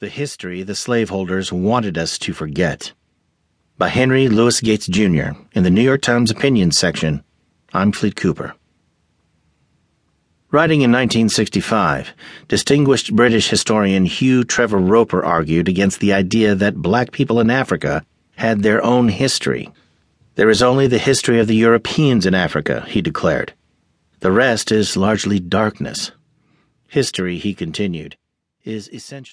The History the Slaveholders Wanted Us to Forget by Henry Louis Gates Jr. in the New York Times Opinion section. I'm Fleet Cooper. Writing in 1965, distinguished British historian Hugh Trevor Roper argued against the idea that black people in Africa had their own history. There is only the history of the Europeans in Africa, he declared. The rest is largely darkness. History, he continued, is essentially